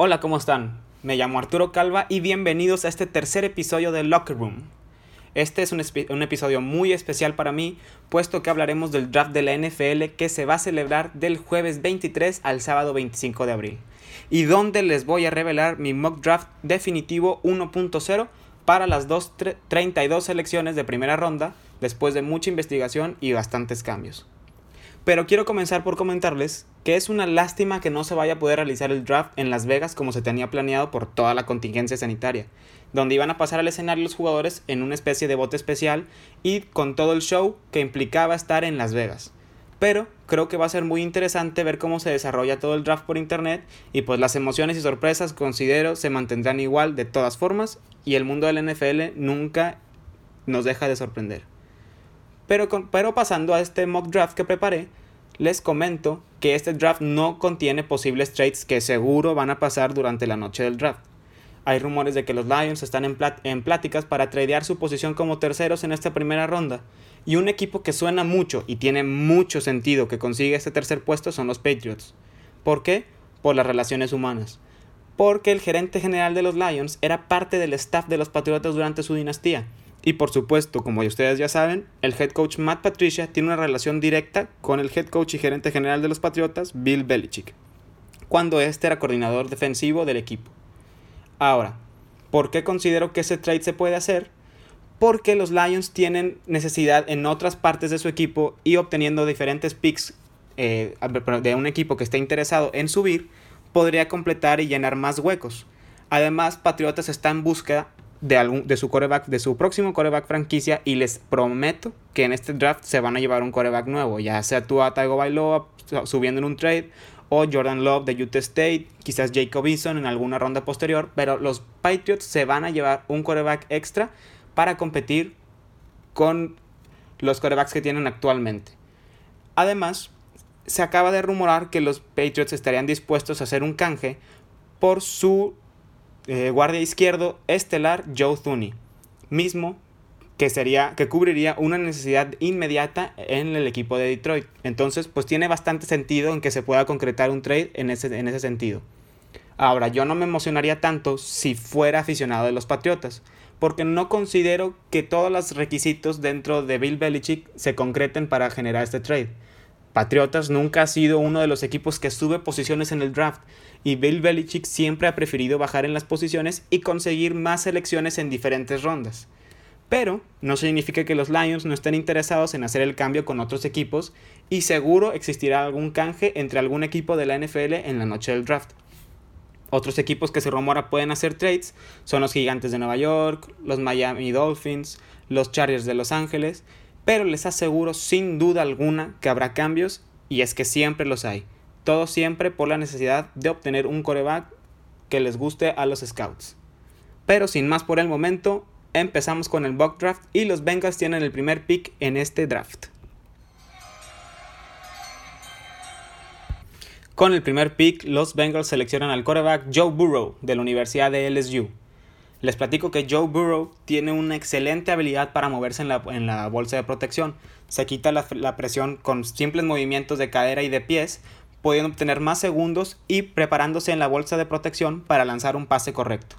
Hola, ¿cómo están? Me llamo Arturo Calva y bienvenidos a este tercer episodio de Locker Room. Este es un, un, episodio muy especial para mí, puesto que hablaremos del draft de la NFL que se va a celebrar del jueves 23 al sábado 25 de abril, y donde les voy a revelar mi mock draft definitivo 1.0 para las 32 selecciones de primera ronda, después de mucha investigación y bastantes cambios. Pero quiero comenzar por comentarles que es una lástima que no se vaya a poder realizar el draft en Las Vegas como se tenía planeado por toda la contingencia sanitaria, donde iban a pasar al escenario los jugadores en una especie de bote especial y con todo el show que implicaba estar en Las Vegas. Pero creo que va a ser muy interesante ver cómo se desarrolla todo el draft por internet y pues las emociones y sorpresas considero se mantendrán igual de todas formas y el mundo del NFL nunca nos deja de sorprender. Pero, pero pasando a este mock draft que preparé, les comento que este draft no contiene posibles trades que seguro van a pasar durante la noche del draft. Hay rumores de que los Lions están en, pláticas para tradear su posición como terceros en esta primera ronda. Y un equipo que suena mucho y tiene mucho sentido que consiga este tercer puesto son los Patriots. ¿Por qué? Por las relaciones humanas. Porque el gerente general de los Lions era parte del staff de los Patriotas durante su dinastía y por supuesto, como ustedes ya saben, el head coach Matt Patricia tiene una relación directa con el head coach y gerente general de los Patriotas, Bill Belichick, cuando este era coordinador defensivo del equipo. Ahora, ¿por qué considero que ese trade se puede hacer? Porque los Lions tienen necesidad en otras partes de su equipo y obteniendo diferentes picks eh, de un equipo que esté interesado en subir, podría completar y llenar más huecos. Además, Patriotas está en búsqueda de, algún, de, su coreback, de su próximo coreback franquicia y les prometo que en este draft se van a llevar un coreback nuevo, ya sea Tua Tagovailoa subiendo en un trade o Jordan Love de Utah State, quizás Jacob Eason en alguna ronda posterior, pero los Patriots se van a llevar un coreback extra para competir con los corebacks que tienen actualmente. Además, se acaba de rumorar que los Patriots estarían dispuestos a hacer un canje por su eh, guardia izquierdo estelar Joe Thuney, mismo que sería que cubriría una necesidad inmediata en el equipo de Detroit. Entonces, pues tiene bastante sentido en que se pueda concretar un trade en ese, en ese sentido. Ahora, yo no me emocionaría tanto si fuera aficionado de los Patriotas, porque no considero que todos los requisitos dentro de Bill Belichick se concreten para generar este trade. Patriotas nunca ha sido uno de los equipos que sube posiciones en el draft y Bill Belichick siempre ha preferido bajar en las posiciones y conseguir más selecciones en diferentes rondas. Pero no significa que los Lions no estén interesados en hacer el cambio con otros equipos y seguro existirá algún canje entre algún equipo de la NFL en la noche del draft. Otros equipos que se rumora pueden hacer trades son los Gigantes de Nueva York, los Miami Dolphins, los Chargers de Los Ángeles pero les aseguro sin duda alguna que habrá cambios y es que siempre los hay. Todo siempre por la necesidad de obtener un coreback que les guste a los scouts. Pero sin más por el momento, empezamos con el mock draft y los Bengals tienen el primer pick en este draft. Con el primer pick, los Bengals seleccionan al coreback Joe Burrow de la Universidad de LSU. Les platico que Joe Burrow tiene una excelente habilidad para moverse en la, bolsa de protección. Se quita la, la, presión con simples movimientos de cadera y de pies, pudiendo obtener más segundos y preparándose en la bolsa de protección para lanzar un pase correcto.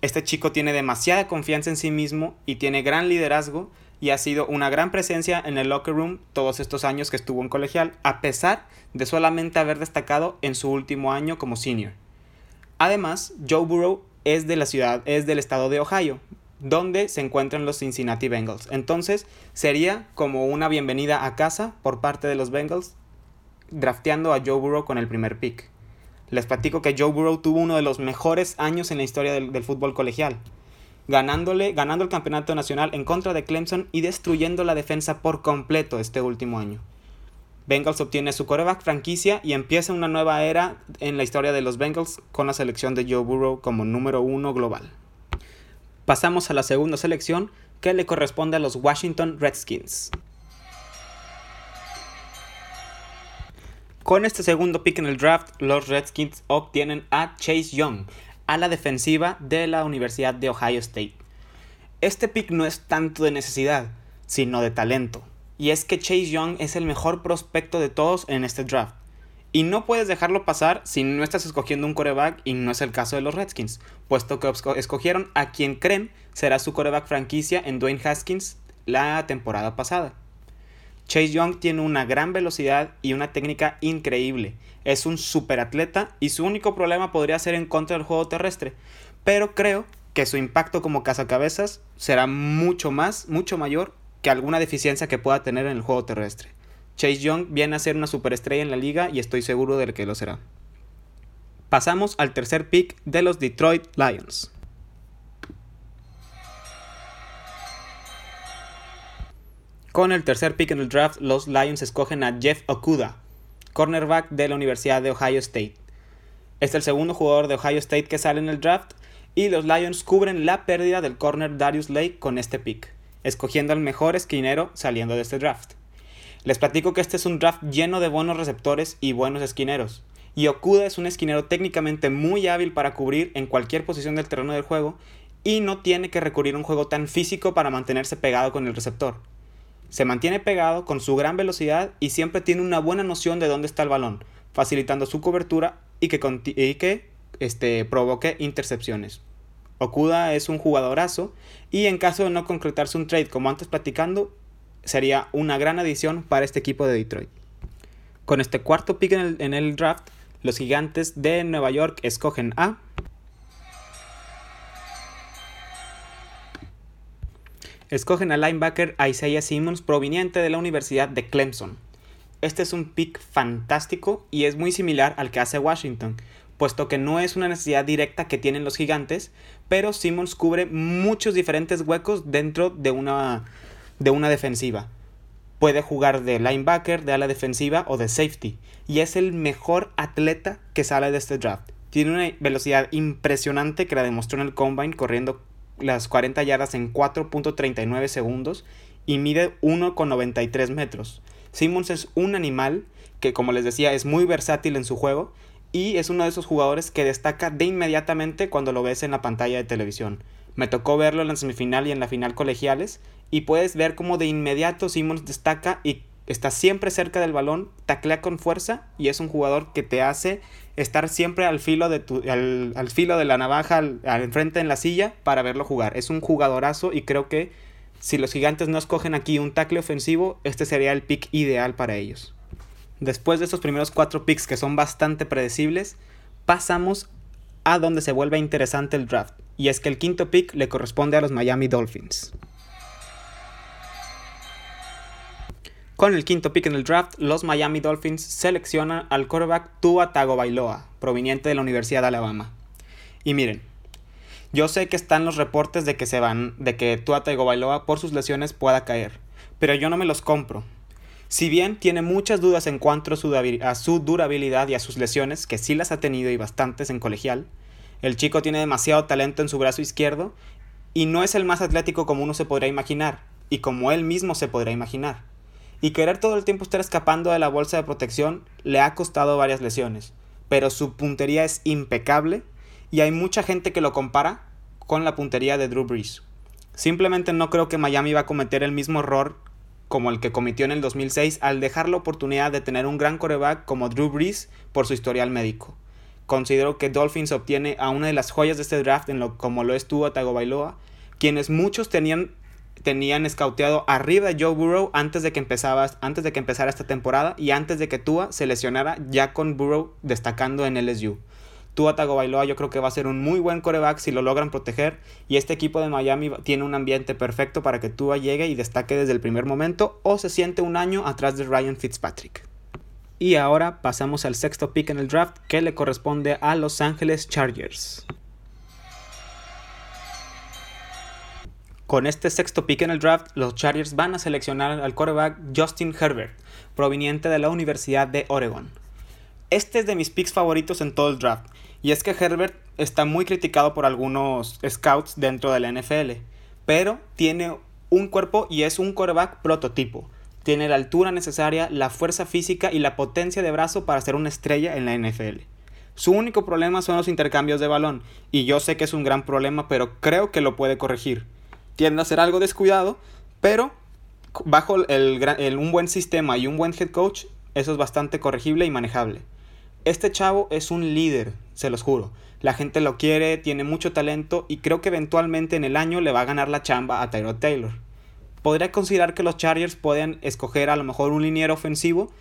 Este chico tiene demasiada confianza en sí mismo y tiene gran liderazgo y ha sido una gran presencia en el locker room todos estos años que estuvo en colegial, a pesar de solamente haber destacado en su último año como senior. Además, Joe Burrow es de la ciudad, es del estado de Ohio, donde se encuentran los Cincinnati Bengals. Entonces sería como una bienvenida a casa por parte de los Bengals, drafteando a Joe Burrow con el primer pick. Les platico que Joe Burrow tuvo uno de los mejores años en la historia del, del fútbol colegial, ganándole, ganando el campeonato nacional en contra de Clemson y destruyendo la defensa por completo este último año. Bengals obtiene su coreback franquicia y empieza una nueva era en la historia de los Bengals con la selección de Joe Burrow como número uno global. Pasamos a la segunda selección que le corresponde a los Washington Redskins. Con este segundo pick en el draft, los Redskins obtienen a Chase Young, a la defensiva de la Universidad de Ohio State. Este pick no es tanto de necesidad, sino de talento y es que Chase Young es el mejor prospecto de todos en este draft. Y no puedes dejarlo pasar si no estás escogiendo un coreback y no es el caso de los Redskins, puesto que escogieron a quien creen será su coreback franquicia en Dwayne Haskins la temporada pasada. Chase Young tiene una gran velocidad y una técnica increíble. Es un superatleta y su único problema podría ser en contra del juego terrestre. Pero creo que su impacto como cazacabezas será mucho más, mucho mayor que alguna deficiencia que pueda tener en el juego terrestre. Chase Young viene a ser una superestrella en la liga y estoy seguro de que lo será. Pasamos al tercer pick de los Detroit Lions. Con el tercer pick en el draft, los Lions escogen a Jeff Okuda, cornerback de la Universidad de Ohio State. Es el segundo jugador de Ohio State que sale en el draft y los Lions cubren la pérdida del corner Darius Lake con este pick, escogiendo al mejor esquinero saliendo de este draft. Les platico que este es un draft lleno de buenos receptores y buenos esquineros. Y Okuda es un esquinero técnicamente muy hábil para cubrir en cualquier posición del terreno del juego y no tiene que recurrir a un juego tan físico para mantenerse pegado con el receptor. Se mantiene pegado con su gran velocidad y siempre tiene una buena noción de dónde está el balón, facilitando su cobertura y que, que este, provoque intercepciones. Okuda es un jugadorazo y en caso de no concretarse un trade como antes platicando, sería una gran adición para este equipo de Detroit. Con este cuarto pick en el, draft, los gigantes de Nueva York escogen a escogen al linebacker Isaiah Simmons proveniente de la Universidad de Clemson. Este es un pick fantástico y es muy similar al que hace Washington, puesto que no es una necesidad directa que tienen los gigantes, pero Simmons cubre muchos diferentes huecos dentro de una de una defensiva. Puede jugar de linebacker, de ala defensiva o de safety. Y es el mejor atleta que sale de este draft. Tiene una velocidad impresionante que la demostró en el combine corriendo las 40 yardas en 4.39 segundos y mide 1,93 metros. Simmons es un animal que como les decía es muy versátil en su juego y es uno de esos jugadores que destaca de inmediatamente cuando lo ves en la pantalla de televisión. Me tocó verlo en la semifinal y en la final colegiales y puedes ver cómo de inmediato Simmons destaca y está siempre cerca del balón, taclea con fuerza y es un jugador que te hace estar siempre al filo de, tu, al, filo de la navaja, al, al enfrente en la silla para verlo jugar. Es un jugadorazo y creo que si los gigantes no escogen aquí un tackle ofensivo, este sería el pick ideal para ellos. Después de estos primeros cuatro picks que son bastante predecibles, pasamos a donde se vuelve interesante el draft. Y es que el quinto pick le corresponde a los Miami Dolphins. Con el quinto pick en el draft, los Miami Dolphins seleccionan al quarterback Tua Tagovailoa, proveniente de la Universidad de Alabama. Y miren, yo sé que están los reportes de que se van, de que por sus lesiones pueda caer, pero yo no me los compro. Si bien tiene muchas dudas en cuanto a su, durabilidad y a sus lesiones, que sí las ha tenido y bastantes en colegial, el chico tiene demasiado talento en su brazo izquierdo y no es el más atlético como uno se podría imaginar, y como él mismo se podría imaginar. Y querer todo el tiempo estar escapando de la bolsa de protección le ha costado varias lesiones, pero su puntería es impecable y hay mucha gente que lo compara con la puntería de Drew Brees. Simplemente no creo que Miami va a cometer el mismo error como el que cometió en el 2006 al dejar la oportunidad de tener un gran coreback como Drew Brees por su historial médico considero que Dolphins obtiene a una de las joyas de este draft, en lo, como lo estuvo Tagovailoa, quienes muchos tenían tenían arriba de Joe Burrow antes de que empezaba, antes de que empezara esta temporada y antes de que Tua se lesionara ya con Burrow destacando en LSU. Tua Tagovailoa yo creo que va a ser un muy buen coreback si lo logran proteger y este equipo de Miami tiene un ambiente perfecto para que Tua llegue y destaque desde el primer momento o se siente un año atrás de Ryan Fitzpatrick. Y ahora pasamos al sexto pick en el draft que le corresponde a Los Angeles Chargers. Con este sexto pick en el draft, los Chargers van a seleccionar al quarterback Justin Herbert, proveniente de la Universidad de Oregon. Este es de mis picks favoritos en todo el draft, y es que Herbert está muy criticado por algunos scouts dentro de la NFL, pero tiene un cuerpo y es un quarterback prototipo. Tiene la altura necesaria, la fuerza física y la potencia de brazo para ser una estrella en la NFL. Su único problema son los intercambios de balón, y yo sé que es un gran problema, pero creo que lo puede corregir. Tiende a ser algo descuidado, pero bajo el, un buen sistema y un buen head coach, eso es bastante corregible y manejable. Este chavo es un líder, se los juro. La gente lo quiere, tiene mucho talento y creo que eventualmente en el año le va a ganar la chamba a Tyrod Taylor. Podría considerar que los Chargers pueden escoger a lo mejor un liniero ofensivo,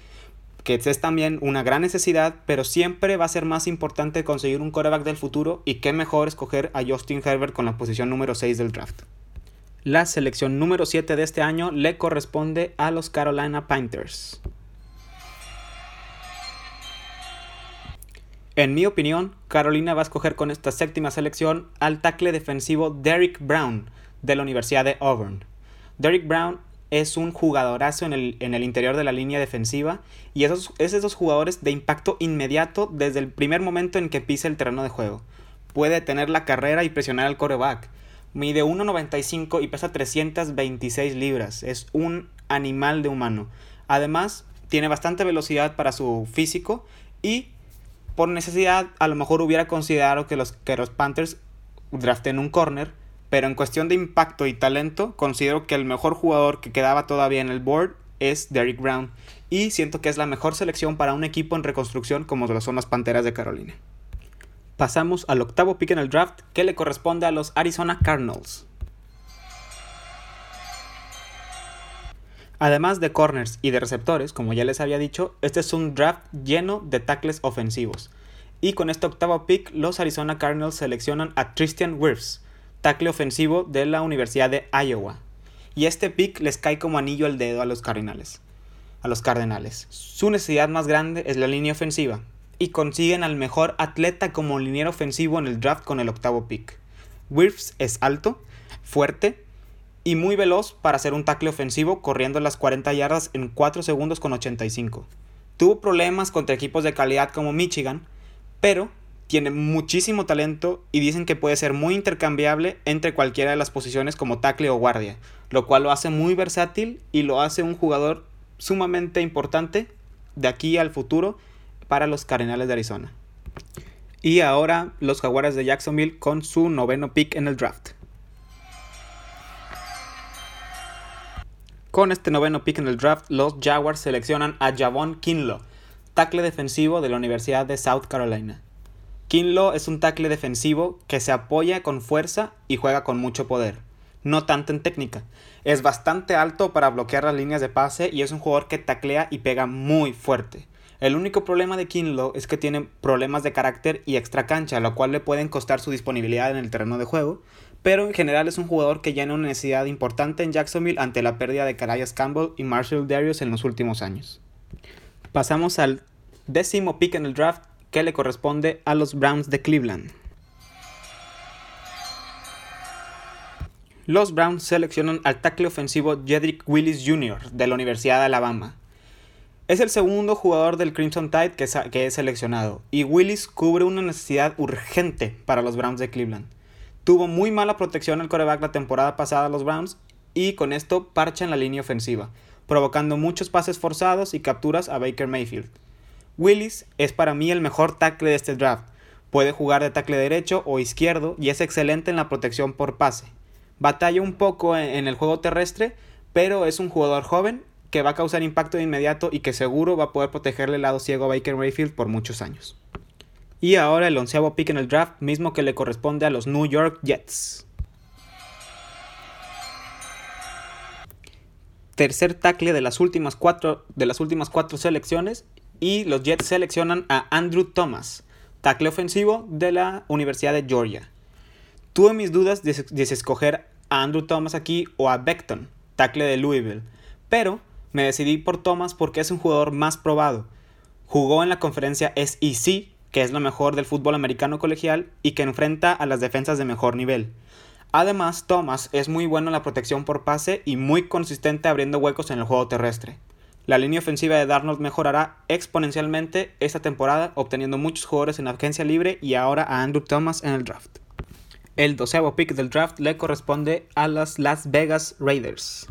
que es también una gran necesidad, pero siempre va a ser más importante conseguir un quarterback del futuro y qué mejor escoger a Justin Herbert con la posición número 6 del draft. La selección número 7 de este año le corresponde a los Carolina Panthers. En mi opinión, Carolina va a escoger con esta séptima selección al tackle defensivo Derrick Brown de la Universidad de Auburn. Derrick Brown es un jugadorazo en el, en el interior de la línea defensiva y esos, es esos jugadores de impacto inmediato desde el primer momento en que pisa el terreno de juego. Puede tener la carrera y presionar al coreback. Mide 1,95 y pesa 326 libras. Es un animal de humano. Además, tiene bastante velocidad para su físico y por necesidad, a lo mejor hubiera considerado que los, que los Panthers draften un corner, pero en cuestión de impacto y talento, considero que el mejor jugador que quedaba todavía en el board es Derrick Brown. Y siento que es la mejor selección para un equipo en reconstrucción como lo son las Panteras de Carolina. Pasamos al octavo pick en el draft que le corresponde a los Arizona Cardinals. Además de corners y de receptores, como ya les había dicho, este es un draft lleno de tackles ofensivos. Y con este octavo pick, los Arizona Cardinals seleccionan a Tristan Wirfs, tackle ofensivo de la Universidad de Iowa. Y este pick les cae como anillo al dedo a los Cardinales. A los Cardenales. Su necesidad más grande es la línea ofensiva. Y consiguen al mejor atleta como liniero ofensivo en el draft con el octavo pick. Wirfs es alto, fuerte, y muy veloz para hacer un tackle ofensivo corriendo las 40 yardas en 4 segundos con 85. Tuvo problemas contra equipos de calidad como Michigan, pero tiene muchísimo talento y dicen que puede ser muy intercambiable entre cualquiera de las posiciones como tackle o guardia, lo cual lo hace muy versátil y lo hace un jugador sumamente importante de aquí al futuro para los Cardenales de Arizona. Y ahora los Jaguares de Jacksonville con su noveno pick en el draft. Con este noveno pick en el draft, los Jaguars seleccionan a Javon Kinlo, tackle defensivo de la Universidad de South Carolina. Kinlo es un tackle defensivo que se apoya con fuerza y juega con mucho poder, no tanto en técnica. Es bastante alto para bloquear las líneas de pase y es un jugador que taclea y pega muy fuerte. El único problema de Kinlo es que tiene problemas de carácter y extra cancha, lo cual le pueden costar su disponibilidad en el terreno de juego, pero en general es un jugador que llena una necesidad importante en Jacksonville ante la pérdida de Calais Campbell y Marshall Darius en los últimos años. Pasamos al décimo pick en el draft que le corresponde a los Browns de Cleveland. Los Browns seleccionan al tackle ofensivo Jedrick Willis Jr. de la Universidad de Alabama. Es el segundo jugador del Crimson Tide que, que es seleccionado, y Willis cubre una necesidad urgente para los Browns de Cleveland. Tuvo muy mala protección el coreback la temporada pasada a los Browns y con esto parchan la línea ofensiva, provocando muchos pases forzados y capturas a Baker Mayfield. Willis es para mí el mejor tackle de este draft. Puede jugar de tackle derecho o izquierdo y es excelente en la protección por pase. Batalla un poco en el juego terrestre, pero es un jugador joven que va a causar impacto de inmediato y que seguro va a poder protegerle el lado ciego a Baker Mayfield por muchos años. Y ahora el onceavo pick en el draft, mismo que le corresponde a los New York Jets. Tercer tackle de las últimas cuatro, de las últimas cuatro selecciones. Y los Jets seleccionan a Andrew Thomas, tackle ofensivo de la Universidad de Georgia. Tuve mis dudas de, de escoger a Andrew Thomas aquí o a Beckton, tackle de Louisville. Pero me decidí por Thomas porque es un jugador más probado. Jugó en la conferencia SEC que es lo mejor del fútbol americano colegial y que enfrenta a las defensas de mejor nivel. Además, Thomas es muy bueno en la protección por pase y muy consistente abriendo huecos en el juego terrestre. La línea ofensiva de Darnold mejorará exponencialmente esta temporada, obteniendo muchos jugadores en agencia libre y ahora a Andrew Thomas en el draft. El doceavo pick del draft le corresponde a las Las Vegas Raiders.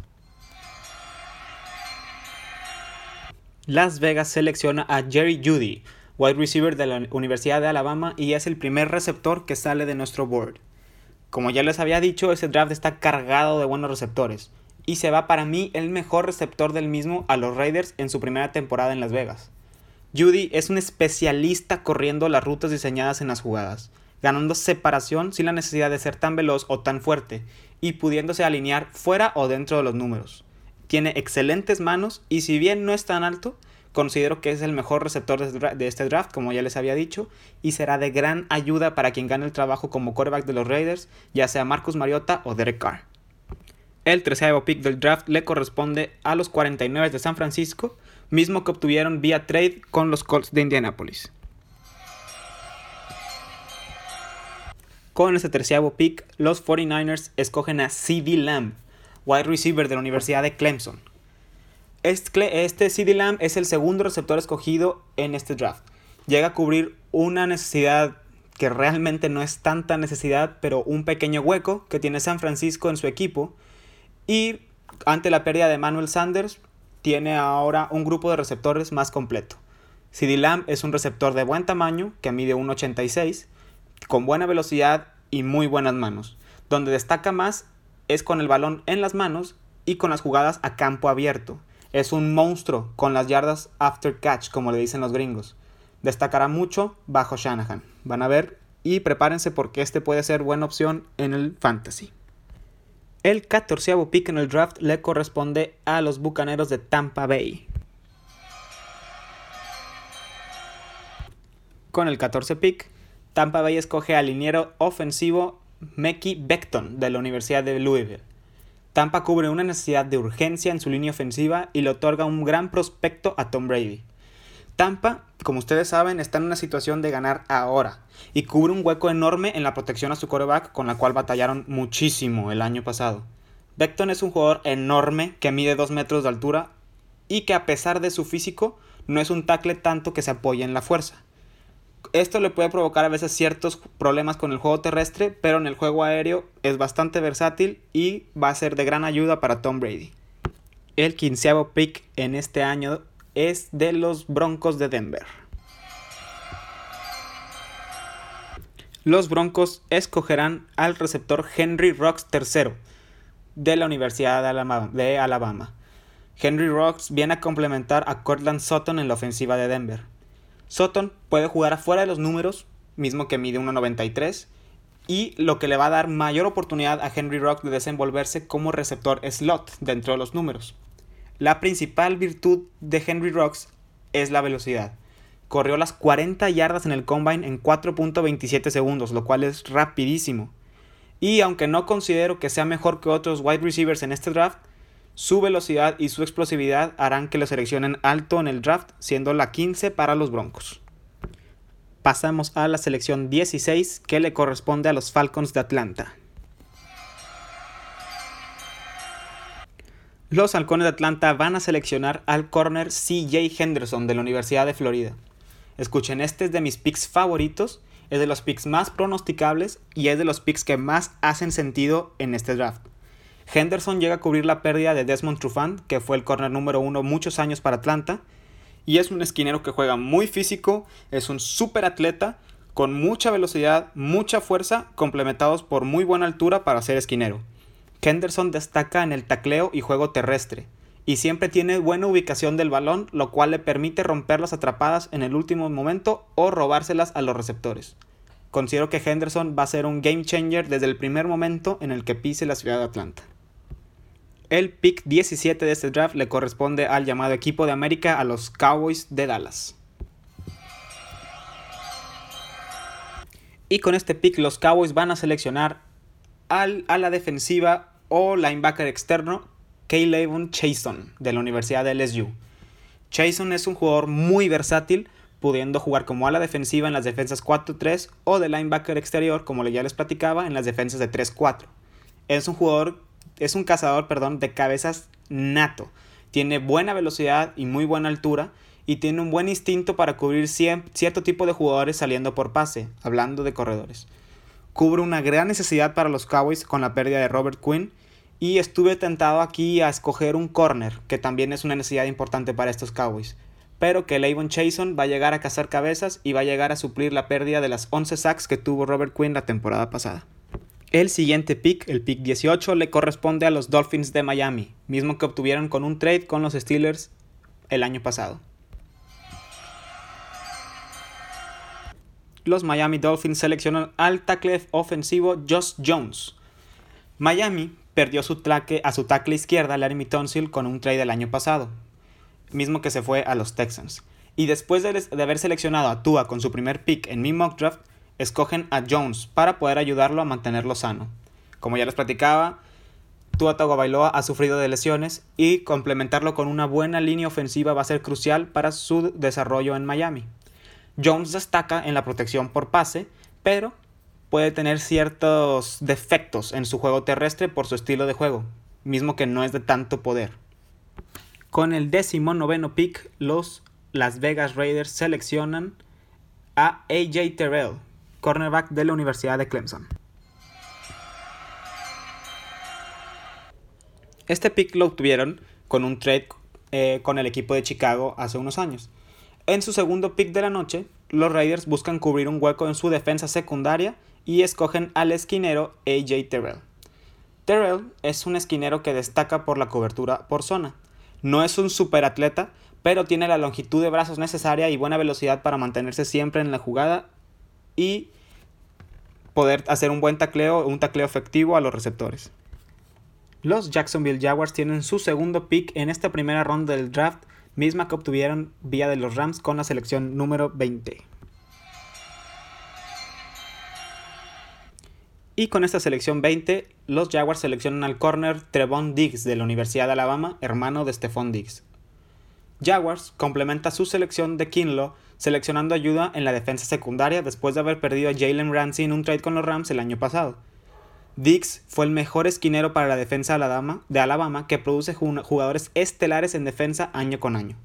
Las Vegas selecciona a Jerry Judy, wide receiver de la Universidad de Alabama y es el primer receptor que sale de nuestro board. Como ya les había dicho, ese draft está cargado de buenos receptores y se va para mí el mejor receptor del mismo a los Raiders en su primera temporada en Las Vegas. Judy es un especialista corriendo las rutas diseñadas en las jugadas, ganando separación sin la necesidad de ser tan veloz o tan fuerte, y pudiéndose alinear fuera o dentro de los números. Tiene excelentes manos y si bien no es tan alto, considero que es el mejor receptor de este draft, como ya les había dicho, y será de gran ayuda para quien gane el trabajo como quarterback de los Raiders, ya sea Marcus Mariota o Derek Carr. El treceavo pick del draft le corresponde a los 49 de San Francisco, mismo que obtuvieron vía trade con los Colts de Indianapolis. Con este terceavo pick, los 49ers escogen a CD Lamb, wide receiver de la Universidad de Clemson. Este, este CD Lamb es el segundo receptor escogido en este draft. Llega a cubrir una necesidad que realmente no es tanta necesidad, pero un pequeño hueco que tiene San Francisco en su equipo. Y ante la pérdida de Manuel Sanders, tiene ahora un grupo de receptores más completo. CD Lamb es un receptor de buen tamaño, que mide 1,86 con buena velocidad y muy buenas manos. Donde destaca más es con el balón en las manos y con las jugadas a campo abierto. Es un monstruo con las yardas after catch, como le dicen los gringos. Destacará mucho bajo Shanahan. Van a ver y prepárense porque este puede ser buena opción en el fantasy. El 14 pick en el draft le corresponde a los Bucaneros de Tampa Bay. Con el 14 pick, Tampa Bay escoge al liniero ofensivo Mekki Beckton de la Universidad de Louisville. Tampa cubre una necesidad de urgencia en su línea ofensiva y le otorga un gran prospecto a Tom Brady. Tampa, como ustedes saben, está en una situación de ganar ahora y cubre un hueco enorme en la protección a su quarterback con la cual batallaron muchísimo el año pasado. Beckton es un jugador enorme que mide 2 metros de altura y que a pesar de su físico no es un tackle tanto que se apoye en la fuerza. Esto le puede provocar a veces ciertos problemas con el juego terrestre, pero en el juego aéreo es bastante versátil y va a ser de gran ayuda para Tom Brady. El quinceavo pick en este año es de los Broncos de Denver. Los Broncos escogerán al receptor Henry Rocks III de la Universidad de Alabama. Henry Rocks viene a complementar a Cortland Sutton en la ofensiva de Denver. Sutton puede jugar afuera de los números, mismo que mide 1.93, y lo que le va a dar mayor oportunidad a Henry Rock de desenvolverse como receptor slot dentro de los números. La principal virtud de Henry Rocks es la velocidad. Corrió las 40 yardas en el combine en 4.27 segundos, lo cual es rapidísimo. Y aunque no considero que sea mejor que otros wide receivers en este draft, su velocidad y su explosividad harán que lo seleccionen alto en el draft, siendo la 15 para los Broncos. Pasamos a la selección 16 que le corresponde a los Falcons de Atlanta. Los Halcones de Atlanta van a seleccionar al corner CJ Henderson de la Universidad de Florida. Escuchen, este es de mis picks favoritos, es de los picks más pronosticables y es de los picks que más hacen sentido en este draft. Henderson llega a cubrir la pérdida de Desmond Trufant, que fue el corner número uno muchos años para Atlanta, y es un esquinero que juega muy físico, es un super atleta, con mucha velocidad, mucha fuerza, complementados por muy buena altura para ser esquinero. Henderson destaca en el tacleo y juego terrestre, y siempre tiene buena ubicación del balón, lo cual le permite romper las atrapadas en el último momento o robárselas a los receptores. Considero que Henderson va a ser un game changer desde el primer momento en el que pise la ciudad de Atlanta. El pick 17 de este draft le corresponde al llamado equipo de América a los Cowboys de Dallas. Y con este pick los Cowboys van a seleccionar al, a la defensiva o linebacker externo Caleb Chason de la Universidad de LSU. Chason es un jugador muy versátil, pudiendo jugar como ala defensiva en las defensas 4-3 o de linebacker exterior, como ya les platicaba, en las defensas de 3-4. Es un jugador es un cazador, perdón, de cabezas nato. Tiene buena velocidad y muy buena altura y tiene un buen instinto para cubrir cierto tipo de jugadores saliendo por pase, hablando de corredores. Cubre una gran necesidad para los Cowboys con la pérdida de Robert Quinn y estuve tentado aquí a escoger un corner, que también es una necesidad importante para estos Cowboys. Pero que Lavon Chason va a llegar a cazar cabezas y va a llegar a suplir la pérdida de las 11 sacks que tuvo Robert Quinn la temporada pasada. El siguiente pick, el pick 18, le corresponde a los Dolphins de Miami, mismo que obtuvieron con un trade con los Steelers el año pasado. los Miami Dolphins seleccionan al tackle ofensivo Josh Jones. Miami perdió su a su tackle izquierda, Larry Tonsil, con un trade del año pasado, mismo que se fue a los Texans. Y después de, de haber seleccionado a Tua con su primer pick en mi mock draft, escogen a Jones para poder ayudarlo a mantenerlo sano. Como ya les platicaba, Tua Tagovailoa ha sufrido de lesiones y complementarlo con una buena línea ofensiva va a ser crucial para su desarrollo en Miami. Jones destaca en la protección por pase, pero puede tener ciertos defectos en su juego terrestre por su estilo de juego, mismo que no es de tanto poder. Con el décimo noveno pick, los Las Vegas Raiders seleccionan a AJ Terrell, cornerback de la Universidad de Clemson. Este pick lo obtuvieron con un trade eh, con el equipo de Chicago hace unos años. En su segundo pick de la noche, los Raiders buscan cubrir un hueco en su defensa secundaria y escogen al esquinero AJ Terrell. Terrell es un esquinero que destaca por la cobertura por zona. No es un superatleta, pero tiene la longitud de brazos necesaria y buena velocidad para mantenerse siempre en la jugada y poder hacer un buen tacleo, un tacleo efectivo a los receptores. Los Jacksonville Jaguars tienen su segundo pick en esta primera ronda del draft, misma que obtuvieron vía de los Rams con la selección número 20. Y con esta selección 20, los Jaguars seleccionan al corner Trevon Diggs de la Universidad de Alabama, hermano de Stephon Diggs. Jaguars complementa su selección de Kinlo seleccionando ayuda en la defensa secundaria después de haber perdido a Jalen Ramsey en un trade con los Rams el año pasado. Diggs fue el mejor esquinero para la defensa de Alabama que produce jugadores estelares en defensa año con año.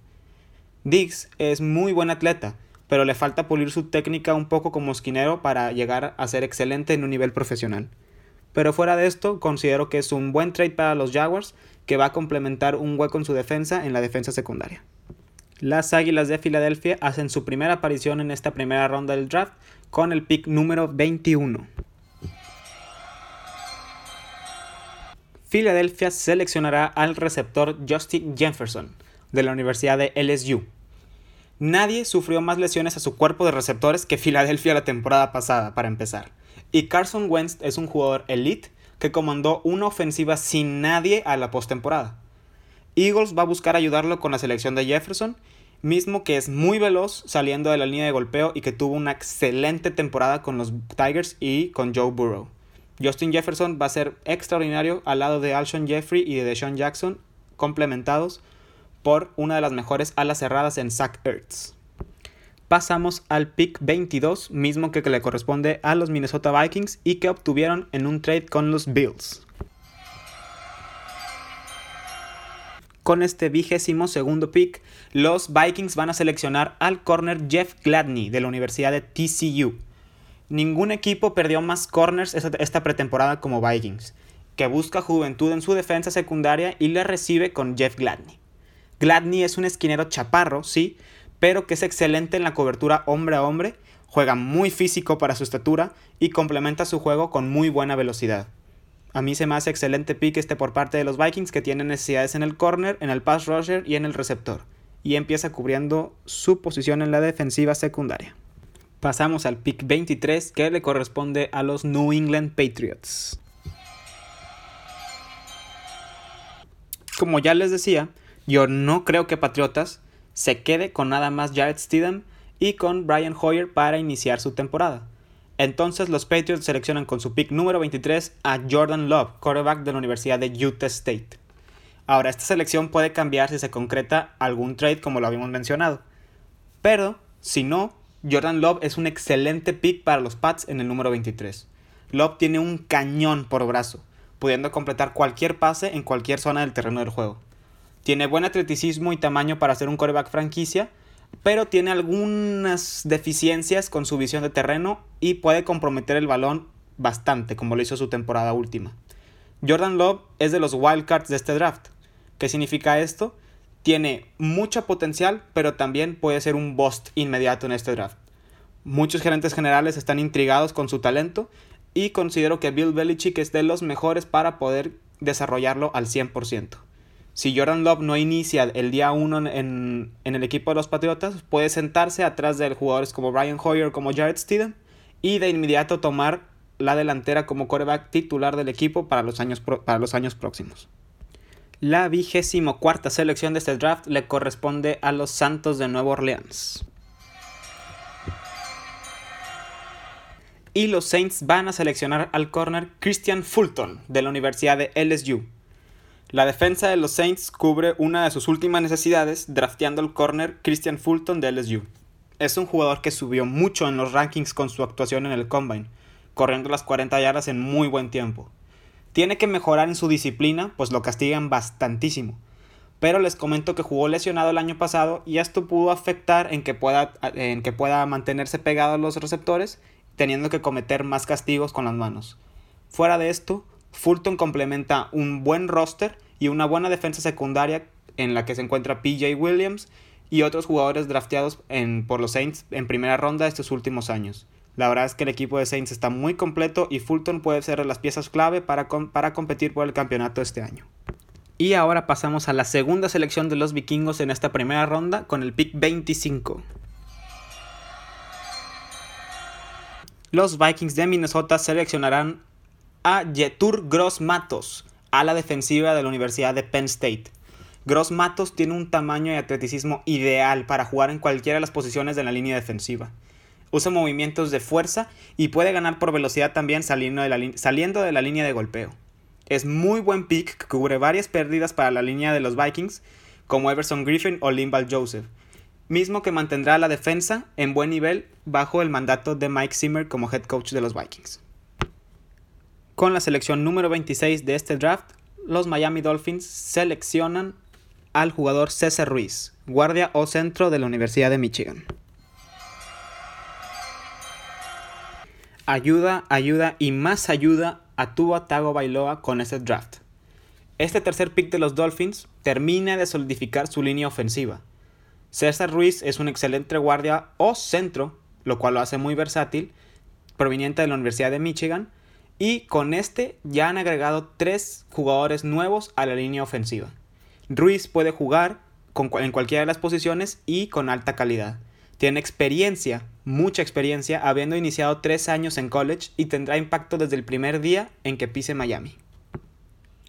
Diggs es muy buen atleta, pero le falta pulir su técnica un poco como esquinero para llegar a ser excelente en un nivel profesional. Pero fuera de esto, considero que es un buen trade para los Jaguars que va a complementar un hueco en su defensa en la defensa secundaria. Las Águilas de Filadelfia hacen su primera aparición en esta primera ronda del draft con el pick número 21. Filadelfia seleccionará al receptor Justin Jefferson de la Universidad de LSU. Nadie sufrió más lesiones a su cuerpo de receptores que Filadelfia la temporada pasada, para empezar. Y Carson Wentz es un jugador elite que comandó una ofensiva sin nadie a la postemporada. Eagles va a buscar ayudarlo con la selección de Jefferson, mismo que es muy veloz saliendo de la línea de golpeo y que tuvo una excelente temporada con los Tigers y con Joe Burrow. Justin Jefferson va a ser extraordinario al lado de Alshon Jeffrey y de Deshaun Jackson, complementados por una de las mejores alas cerradas en Zach Ertz. Pasamos al pick 22, mismo que le corresponde a los Minnesota Vikings y que obtuvieron en un trade con los Bills. Con este vigésimo segundo pick, los Vikings van a seleccionar al corner Jeff Gladney de la Universidad de TCU. Ningún equipo perdió más corners esta pretemporada como Vikings, que busca juventud en su defensa secundaria y la recibe con Jeff Gladney. Gladney es un esquinero chaparro, sí, pero que es excelente en la cobertura hombre a hombre, juega muy físico para su estatura y complementa su juego con muy buena velocidad. A mí se me hace excelente pick este por parte de los Vikings que tienen necesidades en el corner, en el pass rusher y en el receptor. Y empieza cubriendo su posición en la defensiva secundaria. Pasamos al pick 23 que le corresponde a los New England Patriots. Como ya les decía, yo no creo que Patriotas se quede con nada más Jared Stidham y con Brian Hoyer para iniciar su temporada. Entonces los Patriots seleccionan con su pick número 23 a Jordan Love, quarterback de la Universidad de Utah State. Ahora, esta selección puede cambiar si se concreta algún trade como lo habíamos mencionado. Pero, si no, Jordan Love es un excelente pick para los Pats en el número 23. Love tiene un cañón por brazo, pudiendo completar cualquier pase en cualquier zona del terreno del juego. Tiene buen atleticismo y tamaño para ser un quarterback franquicia, pero tiene algunas deficiencias con su visión de terreno y puede comprometer el balón bastante, como lo hizo su temporada última. Jordan Love es de los wildcards de este draft. ¿Qué significa esto? Tiene mucho potencial, pero también puede ser un bust inmediato en este draft. Muchos gerentes generales están intrigados con su talento y considero que Bill Belichick es de los mejores para poder desarrollarlo al 100%. Si Jordan Love no inicia el día 1 en, el equipo de los Patriotas, puede sentarse atrás de jugadores como Brian Hoyer, como Jared Steedham, y de inmediato tomar la delantera como coreback titular del equipo para los años, para los años próximos. La vigésimo cuarta selección de este draft le corresponde a los Santos de Nueva Orleans. Y los Saints van a seleccionar al corner Christian Fulton de la Universidad de LSU. La defensa de los Saints cubre una de sus últimas necesidades drafteando al corner Christian Fulton de LSU. Es un jugador que subió mucho en los rankings con su actuación en el Combine, corriendo las 40 yardas en muy buen tiempo. Tiene que mejorar en su disciplina, pues lo castigan bastantísimo. Pero les comento que jugó lesionado el año pasado y esto pudo afectar en que pueda, en que pueda mantenerse pegado a los receptores, teniendo que cometer más castigos con las manos. Fuera de esto, Fulton complementa un buen roster y una buena defensa secundaria en la que se encuentra PJ Williams y otros jugadores drafteados en, por los Saints en primera ronda estos últimos años. La verdad es que el equipo de Saints está muy completo y Fulton puede ser las piezas clave para, para competir por el campeonato este año. Y ahora pasamos a la segunda selección de los vikingos en esta primera ronda con el pick 25. Los Vikings de Minnesota seleccionarán a Yetur Gross Matos, a la defensiva de la Universidad de Penn State. Gross Matos tiene un tamaño y atleticismo ideal para jugar en cualquiera de las posiciones de la línea defensiva usa movimientos de fuerza y puede ganar por velocidad también saliendo de la, saliendo de la línea de golpeo. Es muy buen pick que cubre varias pérdidas para la línea de los Vikings, como Everson Griffin o Limbal Joseph, mismo que mantendrá la defensa en buen nivel bajo el mandato de Mike Zimmer como head coach de los Vikings. Con la selección número 26 de este draft, los Miami Dolphins seleccionan al jugador César Ruiz, guardia o centro de la Universidad de Michigan. ayuda, ayuda y más ayuda a Tua Tago Bailoa con este draft. Este tercer pick de los Dolphins termina de solidificar su línea ofensiva. César Ruiz es un excelente guardia o centro, lo cual lo hace muy versátil, proveniente de la Universidad de Michigan, y con este ya han agregado tres jugadores nuevos a la línea ofensiva. Ruiz puede jugar en cualquiera de las posiciones y con alta calidad. Tiene experiencia, mucha experiencia, habiendo iniciado tres años en college y tendrá impacto desde el primer día en que pise Miami.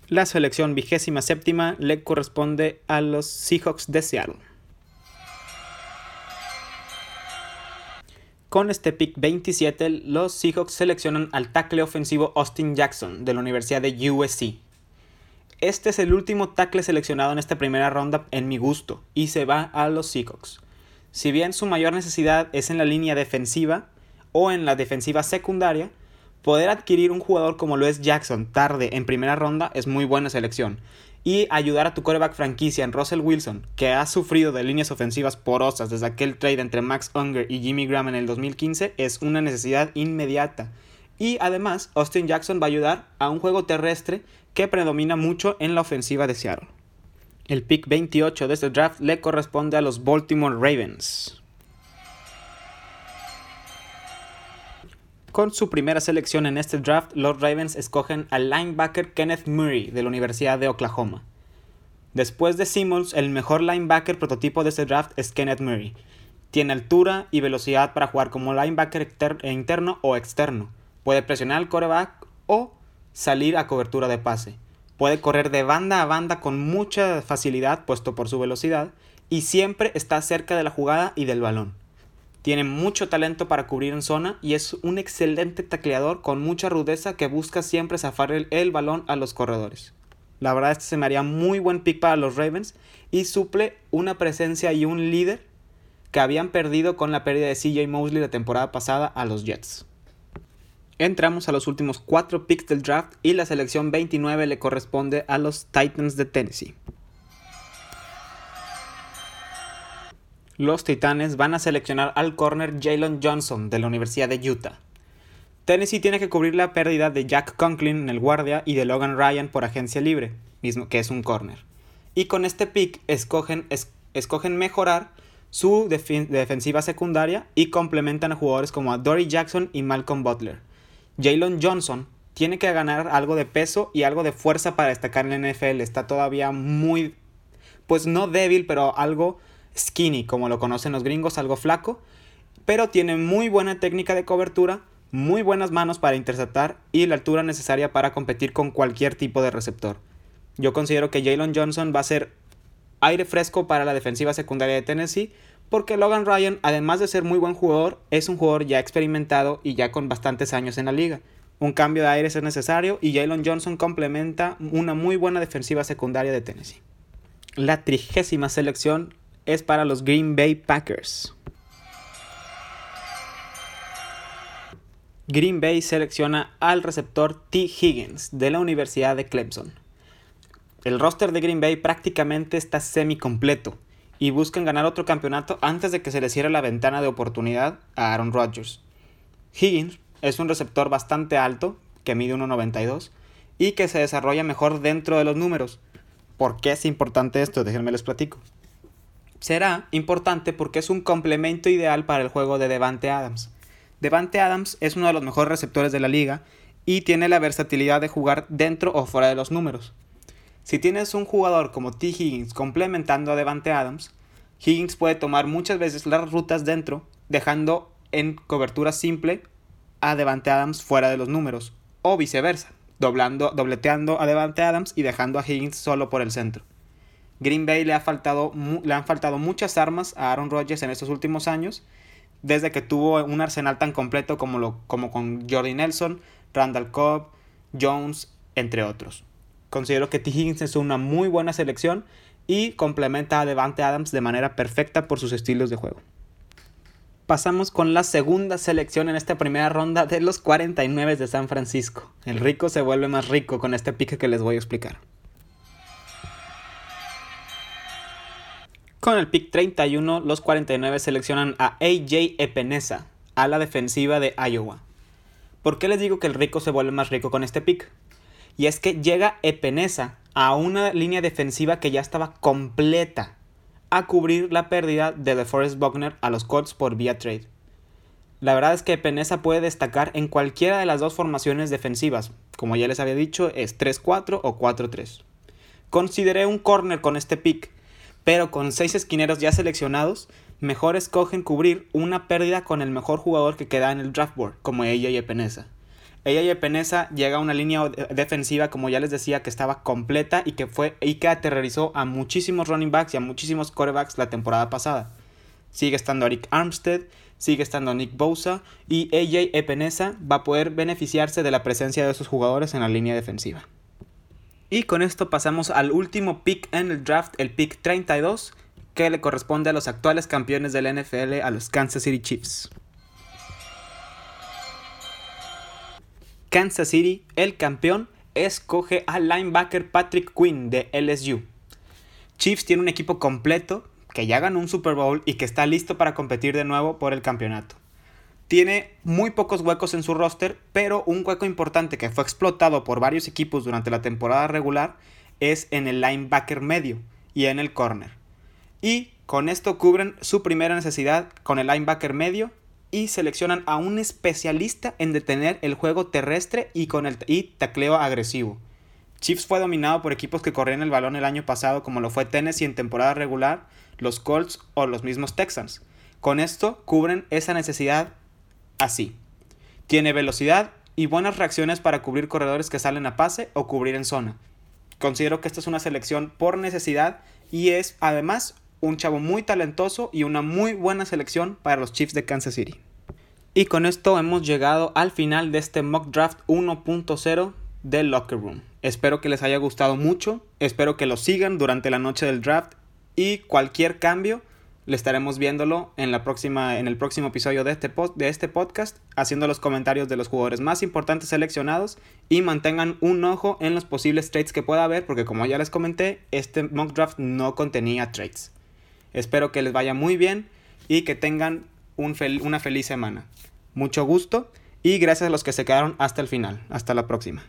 La selección vigésima séptima le corresponde a los Seahawks de Seattle. Con este pick 27, los Seahawks seleccionan al tackle ofensivo Austin Jackson de la Universidad de USC. Este es el último tackle seleccionado en esta primera ronda en mi gusto y se va a los Seahawks. Si bien su mayor necesidad es en la línea defensiva o en la defensiva secundaria, poder adquirir un jugador como lo es Jackson tarde en primera ronda es muy buena selección. Y ayudar a tu coreback franquicia en Russell Wilson, que ha sufrido de líneas ofensivas porosas desde aquel trade entre Max Unger y Jimmy Graham en el 2015, es una necesidad inmediata. Y además, Austin Jackson va a ayudar a un juego terrestre que predomina mucho en la ofensiva de Seattle. El pick 28 de este draft le corresponde a los Baltimore Ravens. Con su primera selección en este draft, los Ravens escogen al linebacker Kenneth Murray de la Universidad de Oklahoma. Después de Simmons, el mejor linebacker prototipo de este draft es Kenneth Murray. Tiene altura y velocidad para jugar como linebacker interno o externo. Puede presionar al coreback o salir a cobertura de pase. Puede correr de banda a banda con mucha facilidad, puesto por su velocidad, y siempre está cerca de la jugada y del balón. Tiene mucho talento para cubrir en zona y es un excelente tacleador con mucha rudeza que busca siempre zafar el, balón a los corredores. La verdad este se me haría muy buen pick para los Ravens y suple una presencia y un líder que habían perdido con la pérdida de CJ Mosley la temporada pasada a los Jets. Entramos a los últimos cuatro picks del draft y la selección 29 le corresponde a los Titans de Tennessee. Los Titanes van a seleccionar al corner Jalen Johnson de la Universidad de Utah. Tennessee tiene que cubrir la pérdida de Jack Conklin en el guardia y de Logan Ryan por agencia libre, mismo que es un corner. Y con este pick escogen, escogen mejorar su defensiva secundaria y complementan a jugadores como a Dory Jackson y Malcolm Butler. Jalen Johnson tiene que ganar algo de peso y algo de fuerza para destacar en la NFL. Está todavía muy pues no débil, pero algo skinny, como lo conocen los gringos, algo flaco, pero tiene muy buena técnica de cobertura, muy buenas manos para interceptar y la altura necesaria para competir con cualquier tipo de receptor. Yo considero que Jalen Johnson va a ser aire fresco para la defensiva secundaria de Tennessee, porque Logan Ryan, además de ser muy buen jugador, es un jugador ya experimentado y ya con bastantes años en la liga. Un cambio de aire es necesario y Jalen Johnson complementa una muy buena defensiva secundaria de Tennessee. La trigésima selección es para los Green Bay Packers. Green Bay selecciona al receptor T. Higgins de la Universidad de Clemson. El roster de Green Bay prácticamente está semi completo y buscan ganar otro campeonato antes de que se les cierre la ventana de oportunidad a Aaron Rodgers. Higgins es un receptor bastante alto, que mide 1.92, y que se desarrolla mejor dentro de los números. ¿Por qué es importante esto? Déjenme les platico. Será importante porque es un complemento ideal para el juego de Devante Adams. Devante Adams es uno de los mejores receptores de la liga y tiene la versatilidad de jugar dentro o fuera de los números. Si tienes un jugador como T. Higgins complementando a Devante Adams, Higgins puede tomar muchas veces las rutas dentro, dejando en cobertura simple a Devante Adams fuera de los números, o viceversa, doblando, dobleteando a Devante Adams y dejando a Higgins solo por el centro. Green Bay le, ha faltado, le han faltado muchas armas a Aaron Rodgers en estos últimos años, desde que tuvo un arsenal tan completo como, lo, como con Jordi Nelson, Randall Cobb, Jones, entre otros. Considero que T. Higgins es una muy buena selección y complementa a Devante Adams de manera perfecta por sus estilos de juego. Pasamos con la segunda selección en esta primera ronda de los 49 de San Francisco. El rico se vuelve más rico con este pique que les voy a explicar. Con el pick 31, los 49 seleccionan a AJ Epinesa, a la defensiva de Iowa. ¿Por qué les digo que el rico se vuelve más rico con este pick? Y es que llega Epinesa a una línea defensiva que ya estaba completa a cubrir la pérdida de DeForest Buckner a los Colts por vía trade. La verdad es que Epinesa puede destacar en cualquiera de las dos formaciones defensivas. Como ya les había dicho, es 3-4 o 4-3. Consideré un corner con este pick, pero con seis esquineros ya seleccionados, mejor escogen cubrir una pérdida con el mejor jugador que queda en el draft board, como ella y Epinesa. Ella y Epinesa llega a una línea defensiva, como ya les decía, que estaba completa y que fue y que aterrorizó a muchísimos running backs y a muchísimos quarterbacks la temporada pasada. Sigue estando Eric Armstead, sigue estando Nick Bosa y AJ Epinesa va a poder beneficiarse de la presencia de esos jugadores en la línea defensiva. Y con esto pasamos al último pick en el draft, el pick 32, que le corresponde a los actuales campeones del NFL, a los Kansas City Chiefs. Kansas City, el campeón, escoge al linebacker Patrick Quinn de LSU. Chiefs tiene un equipo completo que ya ganó un Super Bowl y que está listo para competir de nuevo por el campeonato. Tiene muy pocos huecos en su roster, pero un hueco importante que fue explotado por varios equipos durante la temporada regular es en el linebacker medio y en el corner. Y con esto cubren su primera necesidad con el linebacker medio y seleccionan a un especialista en detener el juego terrestre y con el y tacleo agresivo. Chiefs fue dominado por equipos que corrían el balón el año pasado como lo fue Tennessee en temporada regular, los Colts o los mismos Texans. Con esto cubren esa necesidad así. Tiene velocidad y buenas reacciones para cubrir corredores que salen a pase o cubrir en zona. Considero que esta es una selección por necesidad y es además un chavo muy talentoso y una muy buena selección para los Chiefs de Kansas City. Y con esto hemos llegado al final de este mock draft 1.0 del Locker Room. Espero que les haya gustado mucho, espero que lo sigan durante la noche del draft y cualquier cambio le estaremos viéndolo en, la próxima, en el próximo episodio de este, de este podcast, haciendo los comentarios de los jugadores más importantes seleccionados y mantengan un ojo en los posibles trades que pueda haber, porque como ya les comenté, este mock draft no contenía trades. Espero que les vaya muy bien y que tengan una feliz semana. Mucho gusto y gracias a los que se quedaron hasta el final. Hasta la próxima.